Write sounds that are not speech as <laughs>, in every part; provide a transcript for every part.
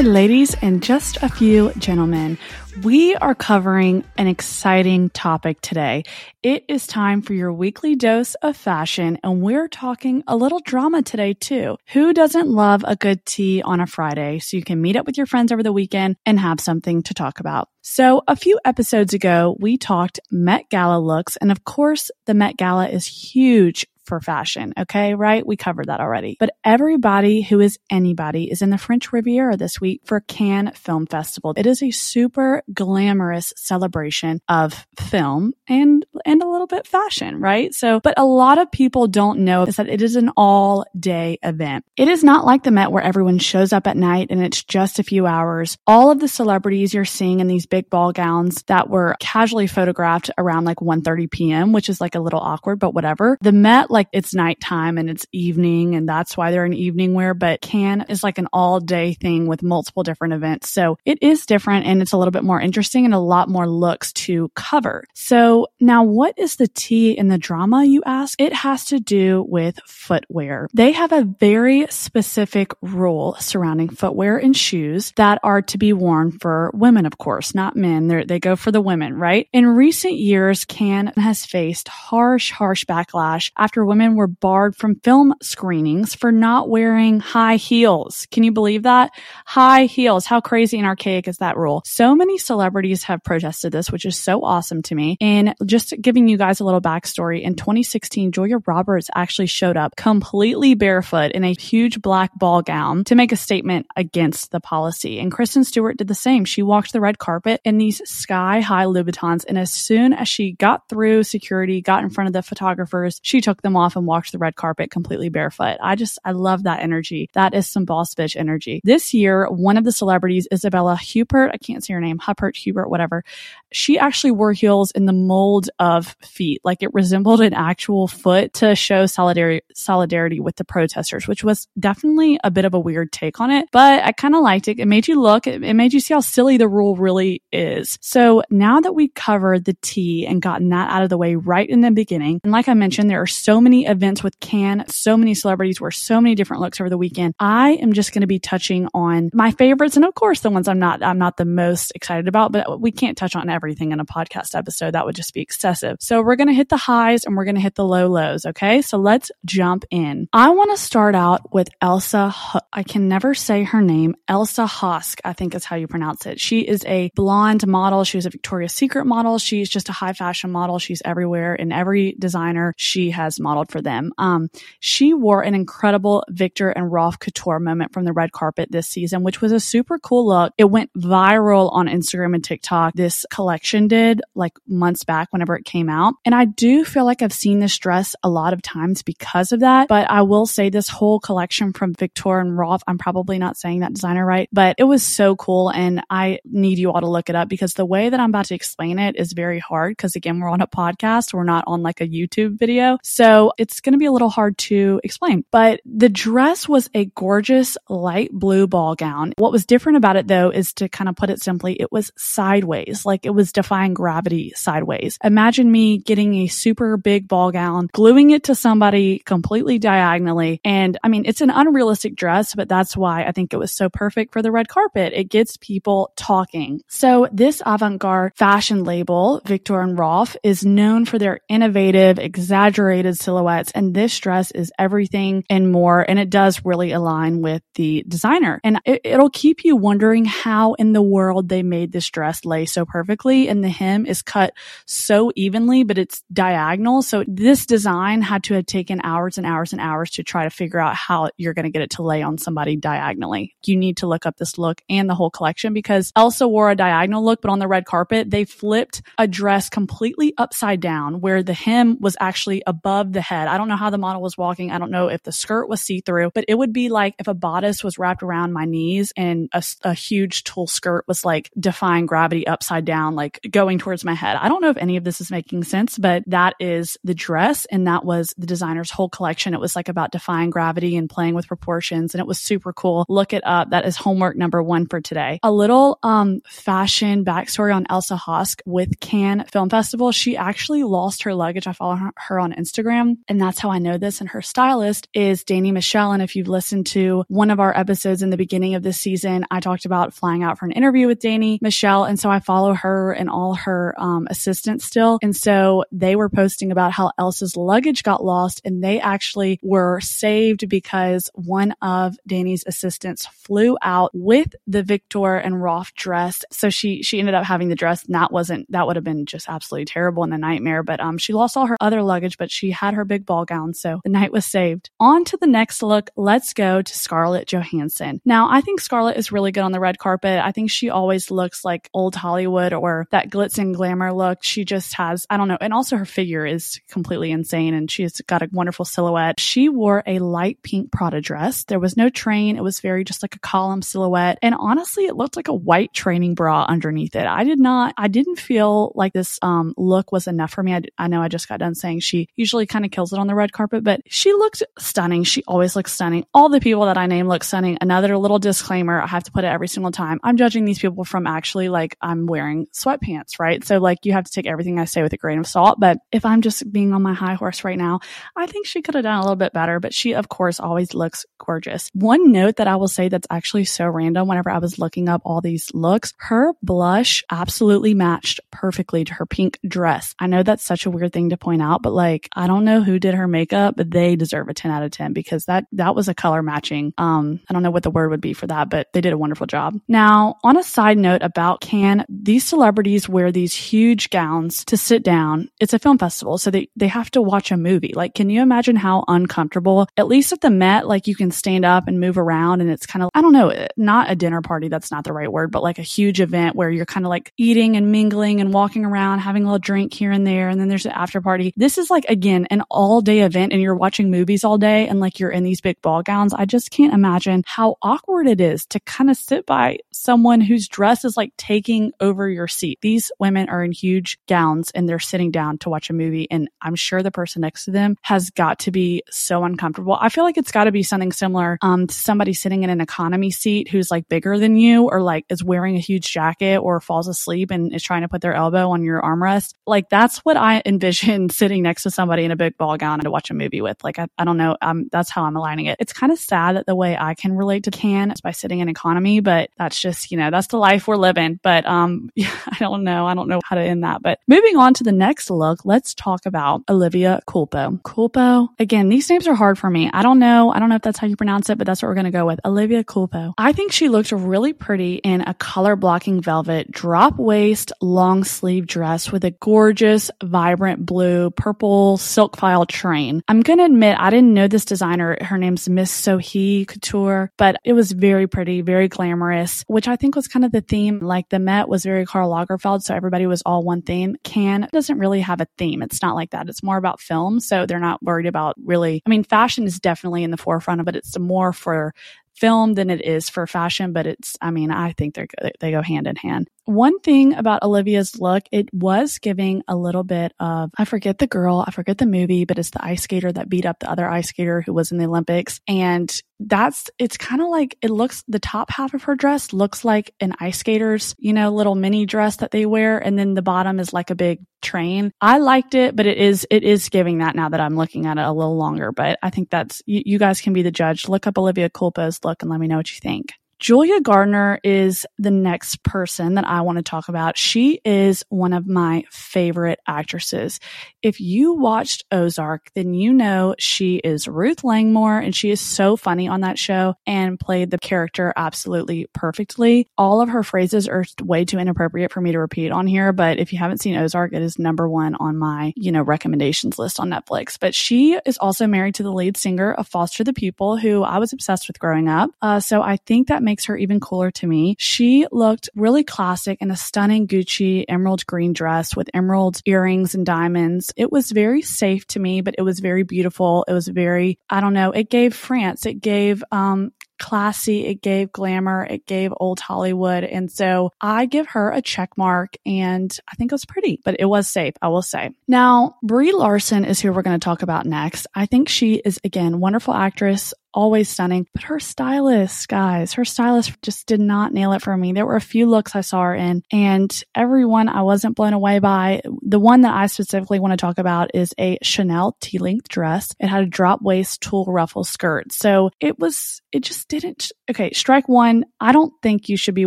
right, ladies, and just a few gentlemen. We are covering an exciting topic today. It is time for your weekly dose of fashion, and we're talking a little drama today, too. Who doesn't love a good tea on a Friday so you can meet up with your friends over the weekend and have something to talk about? So, a few episodes ago, we talked Met Gala looks, and of course, the Met Gala is huge for fashion. Okay. Right. We covered that already. But everybody who is anybody is in the French Riviera this week for Cannes Film Festival. It is a super glamorous celebration of film and, and a little bit fashion, right? So, but a lot of people don't know is that it is an all day event. It is not like the Met where everyone shows up at night and it's just a few hours. All of the celebrities you're seeing in these big ball gowns that were casually photographed around like 1.30 p.m., which is like a little awkward, but whatever. The Met, like like it's nighttime and it's evening and that's why they're in evening wear, but Cannes is like an all day thing with multiple different events. So it is different and it's a little bit more interesting and a lot more looks to cover. So now what is the tea in the drama, you ask? It has to do with footwear. They have a very specific rule surrounding footwear and shoes that are to be worn for women, of course, not men. They're, they go for the women, right? In recent years, Cannes has faced harsh, harsh backlash after women were barred from film screenings for not wearing high heels. Can you believe that? High heels. How crazy and archaic is that rule? So many celebrities have protested this, which is so awesome to me. And just giving you guys a little backstory, in 2016, Julia Roberts actually showed up completely barefoot in a huge black ball gown to make a statement against the policy. And Kristen Stewart did the same. She walked the red carpet in these sky high Louboutins. And as soon as she got through security, got in front of the photographers, she took them off and walked the red carpet completely barefoot. I just, I love that energy. That is some boss bitch energy. This year, one of the celebrities, Isabella Hubert, I can't say her name, Huppert, Hubert, whatever, she actually wore heels in the mold of feet. Like it resembled an actual foot to show solidarity, solidarity with the protesters, which was definitely a bit of a weird take on it, but I kind of liked it. It made you look, it, it made you see how silly the rule really is. So now that we covered the tea and gotten that out of the way right in the beginning, and like I mentioned, there are so many many events with Cannes, so many celebrities wear so many different looks over the weekend. I am just going to be touching on my favorites and of course the ones I'm not I'm not the most excited about, but we can't touch on everything in a podcast episode. That would just be excessive. So we're going to hit the highs and we're going to hit the low lows, okay? So let's jump in. I want to start out with Elsa I can never say her name. Elsa Hosk, I think is how you pronounce it. She is a blonde model. She was a Victoria's Secret model. She's just a high fashion model. She's everywhere in every designer she has modeled for them. Um, she wore an incredible Viktor and Rolf Couture moment from the red carpet this season, which was a super cool look. It went viral on Instagram and TikTok. This collection did like months back whenever it came out. And I do feel like I've seen this dress a lot of times because of that. But I will say this whole collection from Viktor and Rolf, I'm probably not saying that designer right, but it was so cool. And I need you all to look it up because the way that I'm about to explain it is very hard. Cause again, we're on a podcast. We're not on like a YouTube video. So it's going to be a little hard to explain. But the dress was a gorgeous light blue ball gown. What was different about it though is to kind of put it simply, it was sideways, like it was defying gravity sideways. Imagine me getting a super big ball gown, gluing it to somebody completely diagonally. And I mean, it's an unrealistic dress, but that's why I think it was so perfect for the red carpet. It gets people talking. So this avant-garde fashion label, Viktor and Rolf, is known for their innovative, exaggerated silhouettes. And this dress is everything and more. And it does really align with the designer. And it, it'll keep you wondering how in the world they made this dress lay so perfectly. And the hem is cut so evenly, but it's diagonal. So this design had to have taken hours and hours and hours to try to figure out how you're going to get it to lay on somebody diagonally. You need to look up this look and the whole collection because Elsa wore a diagonal look, but on the red carpet, they flipped a dress completely upside down where the hem was actually above the head. I don't know how the model was walking. I don't know if the skirt was see through, but it would be like if a bodice was wrapped around my knees and a, a huge tulle skirt was like defying gravity upside down, like going towards my head. I don't know if any of this is making sense, but that is the dress. And that was the designer's whole collection. It was like about defying gravity and playing with proportions. And it was super cool. Look it up. That is homework number one for today. A little, um, fashion backstory on Elsa Hosk with Cannes Film Festival. She actually lost her luggage. I follow her on Instagram And that's how I know this. And her stylist is Dani Michelle. And if you've listened to one of our episodes in the beginning of this season, I talked about flying out for an interview with Dani Michelle. And so I follow her and all her um, assistants still. And so they were posting about how Elsa's luggage got lost and they actually were saved because one of Dani's assistants flew out with the Viktor and Rolf dress. So she, she ended up having the dress and that wasn't, that would have been just absolutely terrible and a nightmare. But, um, she lost all her other luggage, but she had her big ball gown. So the night was saved. On to the next look. Let's go to Scarlett Johansson. Now, I think Scarlett is really good on the red carpet. I think she always looks like old Hollywood or that glitz and glamour look. She just has, I don't know. And also her figure is completely insane and she's got a wonderful silhouette. She wore a light pink Prada dress. There was no train. It was very just like a column silhouette. And honestly, it looked like a white training bra underneath it. I did not, I didn't feel like this um, look was enough for me. I, I know I just got done saying she usually kind of kills it on the red carpet, but she looked stunning. She always looks stunning. All the people that I name look stunning. Another little disclaimer. I have to put it every single time. I'm judging these people from actually like I'm wearing sweatpants, right? So like you have to take everything I say with a grain of salt. But if I'm just being on my high horse right now, I think she could have done a little bit better, but she of course always looks gorgeous. One note that I will say that's actually so random whenever I was looking up all these looks, her blush absolutely matched perfectly to her pink dress. I know that's such a weird thing to point out, but like I don't know who did her makeup, but they deserve a 10 out of 10 because that that was a color matching. Um I don't know what the word would be for that, but they did a wonderful job. Now, on a side note about can these celebrities wear these huge gowns to sit down. It's a film festival, so they they have to watch a movie. Like can you imagine how uncomfortable? At least at the Met like you can stand up and move around and it's kind of I don't know, not a dinner party, that's not the right word, but like a huge event where you're kind of like eating and mingling and walking around, having a little drink here and there and then there's an after party. This is like again an all day event and you're watching movies all day and like you're in these big ball gowns. I just can't imagine how awkward it is to kind of sit by someone whose dress is like taking over your seat. These women are in huge gowns and they're sitting down to watch a movie and I'm sure the person next to them has got to be so uncomfortable. I feel like it's got to be something similar um, to somebody sitting in an economy seat who's like bigger than you or like is wearing a huge jacket or falls asleep and is trying to put their elbow on your armrest. Like that's what I envision <laughs> sitting next to somebody in a big ball gown to watch a movie with. Like I, I don't know. Um, that's how I'm aligning it. It's kind of sad that the way I can relate to Cannes is by sitting in economy, but that's just, you know, that's the life we're living. But um, <laughs> yeah, I don't know. I don't know how to end that. But moving on to the next look, let's talk about Olivia Culpo. Culpo. Again, these names are hard for me. I don't know. I don't know if that's how you pronounce it, but that's what we're going to go with. Olivia Culpo. I think she looked really pretty in a color blocking velvet drop waist long sleeve dress with a gorgeous, vibrant blue, purple silk faille train. I'm going to admit I didn't know this designer. Her name's Miss Sohee Couture, but it was very pretty, very glamorous, which I think was kind of the theme. Like the Met was very Karl Lagerfeld, so everybody was all one theme. Cannes doesn't really have a theme. It's not like that. It's more about film, so they're not worried about really. I mean, fashion is definitely in the forefront of it. It's more for film than it is for fashion, but it's, I mean, I think they're, they go hand in hand. One thing about Olivia's look, it was giving a little bit of, I forget the girl, I forget the movie, but it's the ice skater that beat up the other ice skater who was in the Olympics. And that's, it's kind of like, it looks, the top half of her dress looks like an ice skater's, you know, little mini dress that they wear. And then the bottom is like a big train. I liked it, but it is, it is giving that now that I'm looking at it a little longer. But I think that's, you, you guys can be the judge. Look up Olivia Culpo's look and let me know what you think. Julia Garner is the next person that I want to talk about. She is one of my favorite actresses. If you watched Ozark, then you know she is Ruth Langmore and she is so funny on that show and played the character absolutely perfectly. All of her phrases are way too inappropriate for me to repeat on here, but if you haven't seen Ozark, it is number one on my, you know, recommendations list on Netflix. But she is also married to the lead singer of Foster the People, who I was obsessed with growing up. Uh, so I think that makes her even cooler to me. She looked really classic in a stunning Gucci emerald green dress with emerald earrings and diamonds. It was very safe to me, but it was very beautiful. It was very, I don't know, it gave France, it gave, um, classy, it gave glamour, it gave old Hollywood. And so I give her a check mark and I think it was pretty, but it was safe, I will say. Now, Brie Larson is who we're going to talk about next. I think she is again wonderful actress, always stunning. But her stylist, guys, her stylist just did not nail it for me. There were a few looks I saw her in, and every one I wasn't blown away by. The one that I specifically want to talk about is a Chanel tea length dress. It had a drop waist tulle ruffle skirt. So it was, it just didn't. Okay, strike one. I don't think you should be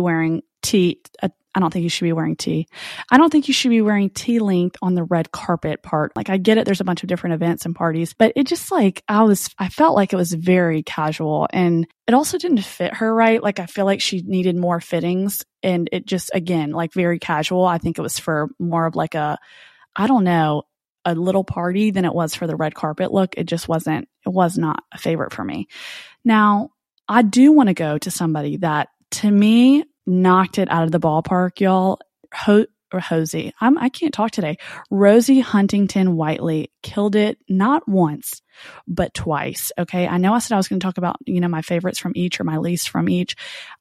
wearing tea, a I don't think you should be wearing tea. I don't think you should be wearing tea length on the red carpet part. Like I get it. There's a bunch of different events and parties, but it just like I was, I felt like it was very casual and it also didn't fit her right. Like I feel like she needed more fittings and it just, again, like very casual. I think it was for more of like a, I don't know, a little party than it was for the red carpet look. It just wasn't, it was not a favorite for me. Now, I do want to go to somebody that to me knocked it out of the ballpark, y'all. Ho- Hosey. I'm, I can't talk today. Rosie Huntington Whiteley killed it not once, but twice. Okay. I know I said I was going to talk about, you know, my favorites from each or my least from each.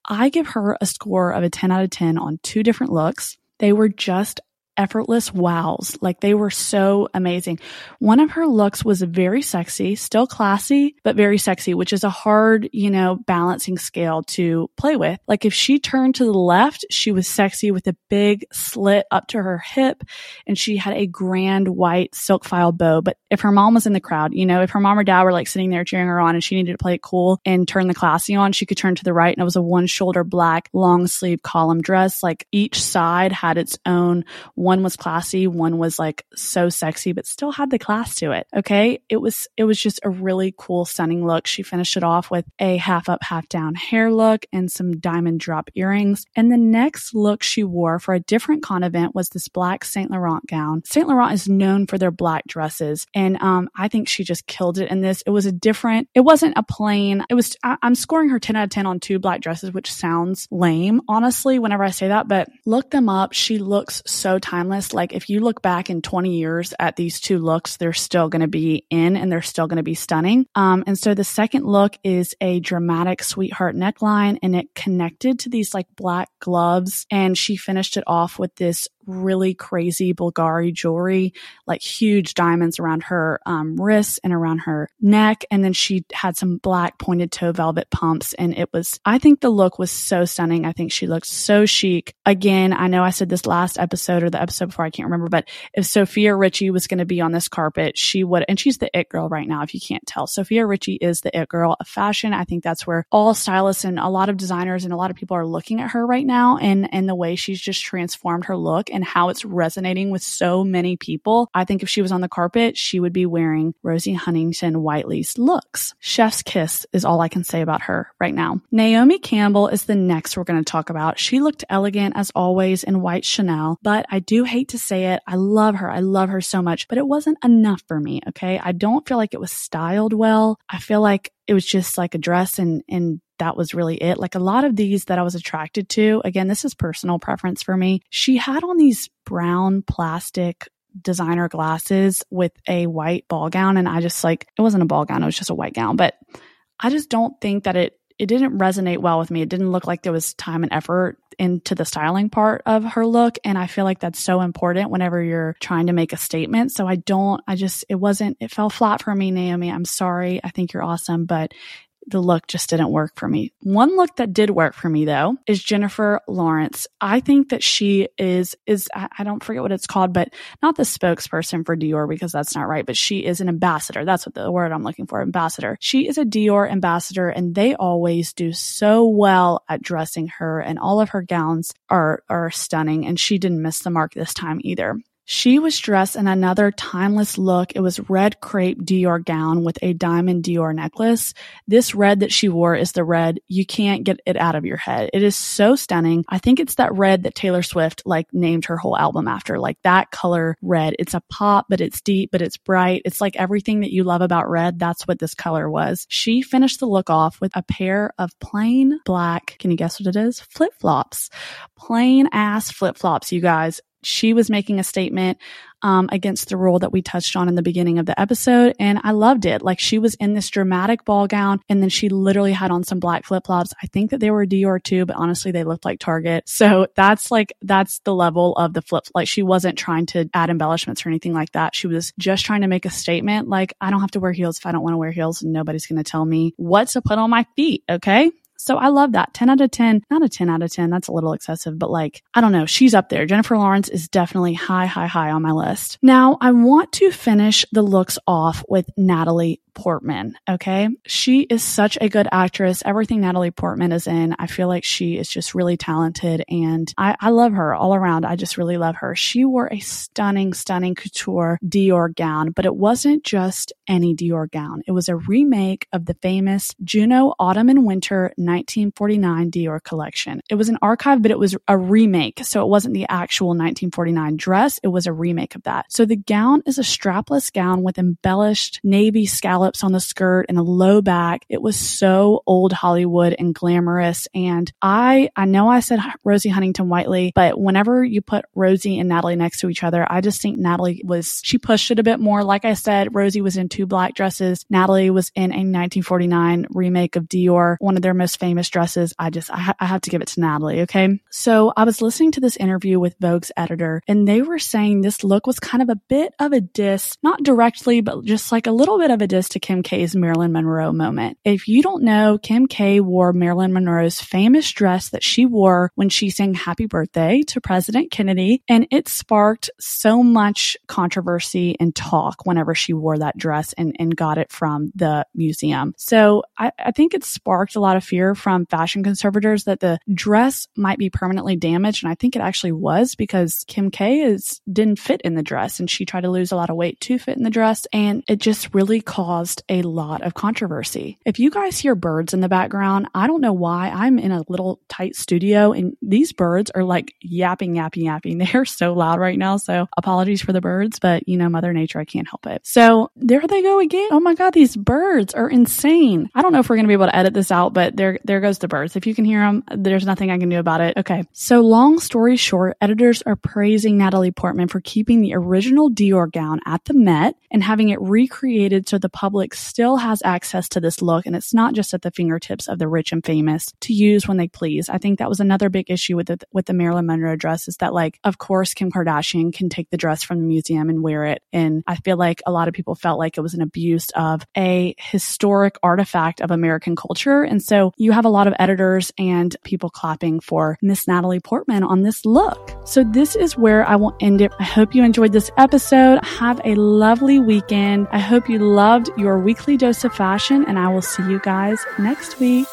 I give her a score of a 10 out of 10 on two different looks. They were just effortless wows. Like they were so amazing. One of her looks was very sexy, still classy, but very sexy, which is a hard, you know, balancing scale to play with. Like if she turned to the left, she was sexy with a big slit up to her hip and she had a grand white silk faille bow. But if her mom was in the crowd, you know, if her mom or dad were like sitting there cheering her on and she needed to play it cool and turn the classy on, she could turn to the right and it was a one shoulder black long sleeve column dress. Like each side had its own one was classy, one was like so sexy, but still had the class to it. Okay. It was, it was just a really cool, stunning look. She finished it off with a half up, half down hair look and some diamond drop earrings. And the next look she wore for a different Cannes event was this black Saint Laurent gown. Saint Laurent is known for their black dresses. And, um, I think she just killed it in this. It was a different, it wasn't a plain, it was, I, I'm scoring her 10 out of 10 on two black dresses, which sounds lame, honestly, whenever I say that, but look them up. She looks so timeless. Like if you look back in 20 years at these two looks, they're still going to be in and they're still going to be stunning. Um, and so the second look is a dramatic sweetheart neckline and it connected to these like black gloves. And she finished it off with this really crazy Bulgari jewelry, like huge diamonds around her um, wrists and around her neck. And then she had some black pointed toe velvet pumps. And it was, I think the look was so stunning. I think she looked so chic. Again, I know I said this last episode or the episode before, I can't remember, but if Sofia Richie was going to be on this carpet, she would, and she's the it girl right now, if you can't tell. Sofia Richie is the it girl of fashion. I think that's where all stylists and a lot of designers and a lot of people are looking at her right now and, and the way she's just transformed her look and how it's resonating with so many people. I think if she was on the carpet, she would be wearing Rosie Huntington Whiteley's looks. Chef's kiss is all I can say about her right now. Naomi Campbell is the next we're going to talk about. She looked elegant as always in white Chanel, but I do hate to say it. I love her. I love her so much, but it wasn't enough for me. Okay. I don't feel like it was styled well. I feel like it was just like a dress and, and that was really it. Like a lot of these that I was attracted to, again, this is personal preference for me. She had on these brown plastic designer glasses with a white ball gown. And I just like, it wasn't a ball gown, it was just a white gown. But I just don't think that it, it didn't resonate well with me. It didn't look like there was time and effort into the styling part of her look. And I feel like that's so important whenever you're trying to make a statement. So I don't, I just, it wasn't, it fell flat for me, Naomi. I'm sorry. I think you're awesome, but the look just didn't work for me. One look that did work for me though is Jennifer Lawrence. I think that she is is I don't forget what it's called, but not the spokesperson for Dior because that's not right, but she is an ambassador. That's what the word I'm looking for, ambassador. She is a Dior ambassador and they always do so well at dressing her and all of her gowns are are stunning and she didn't miss the mark this time either. She was dressed in another timeless look. It was red crepe Dior gown with a diamond Dior necklace. This red that she wore is the red. You can't get it out of your head. It is so stunning. I think it's that red that Taylor Swift like named her whole album after, like that color red. It's a pop, but it's deep, but it's bright. It's like everything that you love about red. That's what this color was. She finished the look off with a pair of plain black, can you guess what it is? Flip flops. Plain ass flip flops, you guys she was making a statement um, against the rule that we touched on in the beginning of the episode. And I loved it. Like she was in this dramatic ball gown and then she literally had on some black flip flops. I think that they were Dior too, but honestly, they looked like Target. So that's like, that's the level of the flip. Like she wasn't trying to add embellishments or anything like that. She was just trying to make a statement. Like, I don't have to wear heels if I don't want to wear heels nobody's going to tell me what to put on my feet. Okay. So I love that. 10 out of 10, not a 10 out of 10. That's a little excessive, but like, I don't know. She's up there. Jennifer Lawrence is definitely high, high, high on my list. Now I want to finish the looks off with Natalie Portman. Okay. She is such a good actress. Everything Natalie Portman is in, I feel like she is just really talented and I, I love her all around. I just really love her. She wore a stunning, stunning couture Dior gown, but it wasn't just any Dior gown. It was a remake of the famous Junon Autumn and Winter 1949 Dior collection. It was an archive, but it was a remake. So it wasn't the actual 1949 dress. It was a remake of that. So the gown is a strapless gown with embellished navy scallops on the skirt and a low back. It was so old Hollywood and glamorous. And I, I know I said Rosie Huntington Whiteley, but whenever you put Rosie and Natalie next to each other, I just think Natalie was, she pushed it a bit more. Like I said, Rosie was in two black dresses. Natalie was in a 1949 remake of Dior, one of their most famous dresses. I just, I, ha- I have to give it to Natalie. Okay. So I was listening to this interview with Vogue's editor and they were saying this look was kind of a bit of a diss, not directly, but just like a little bit of a diss to Kim K's Marilyn Monroe moment. If you don't know, Kim K wore Marilyn Monroe's famous dress that she wore when she sang happy birthday to President Kennedy. And it sparked so much controversy and talk whenever she wore that dress and, and got it from the museum. So I, I think it sparked a lot of fear from fashion conservators that the dress might be permanently damaged. And I think it actually was because Kim K is didn't fit in the dress and she tried to lose a lot of weight to fit in the dress. And it just really caused a lot of controversy. If you guys hear birds in the background, I don't know why. I'm in a little tight studio and these birds are like yapping, yapping, yapping. <laughs> They're so loud right now. So apologies for the birds, but you know, Mother Nature, I can't help it. So there they go again. Oh my God, these birds are insane. I don't know if we're going to be able to edit this out, but there, goes the birds. If you can hear them, there's nothing I can do about it. Okay. So long story short, editors are praising Natalie Portman for keeping the original Dior gown at the Met and having it recreated so the public public still has access to this look and it's not just at the fingertips of the rich and famous to use when they please. I think that was another big issue with the, with the Marilyn Monroe dress is that like, of course, Kim Kardashian can take the dress from the museum and wear it. And I feel like a lot of people felt like it was an abuse of a historic artifact of American culture. And so you have a lot of editors and people clapping for Miss Natalie Portman on this look. So this is where I will end it. I hope you enjoyed this episode. Have a lovely weekend. I hope you loved your weekly dose of fashion, and I will see you guys next week.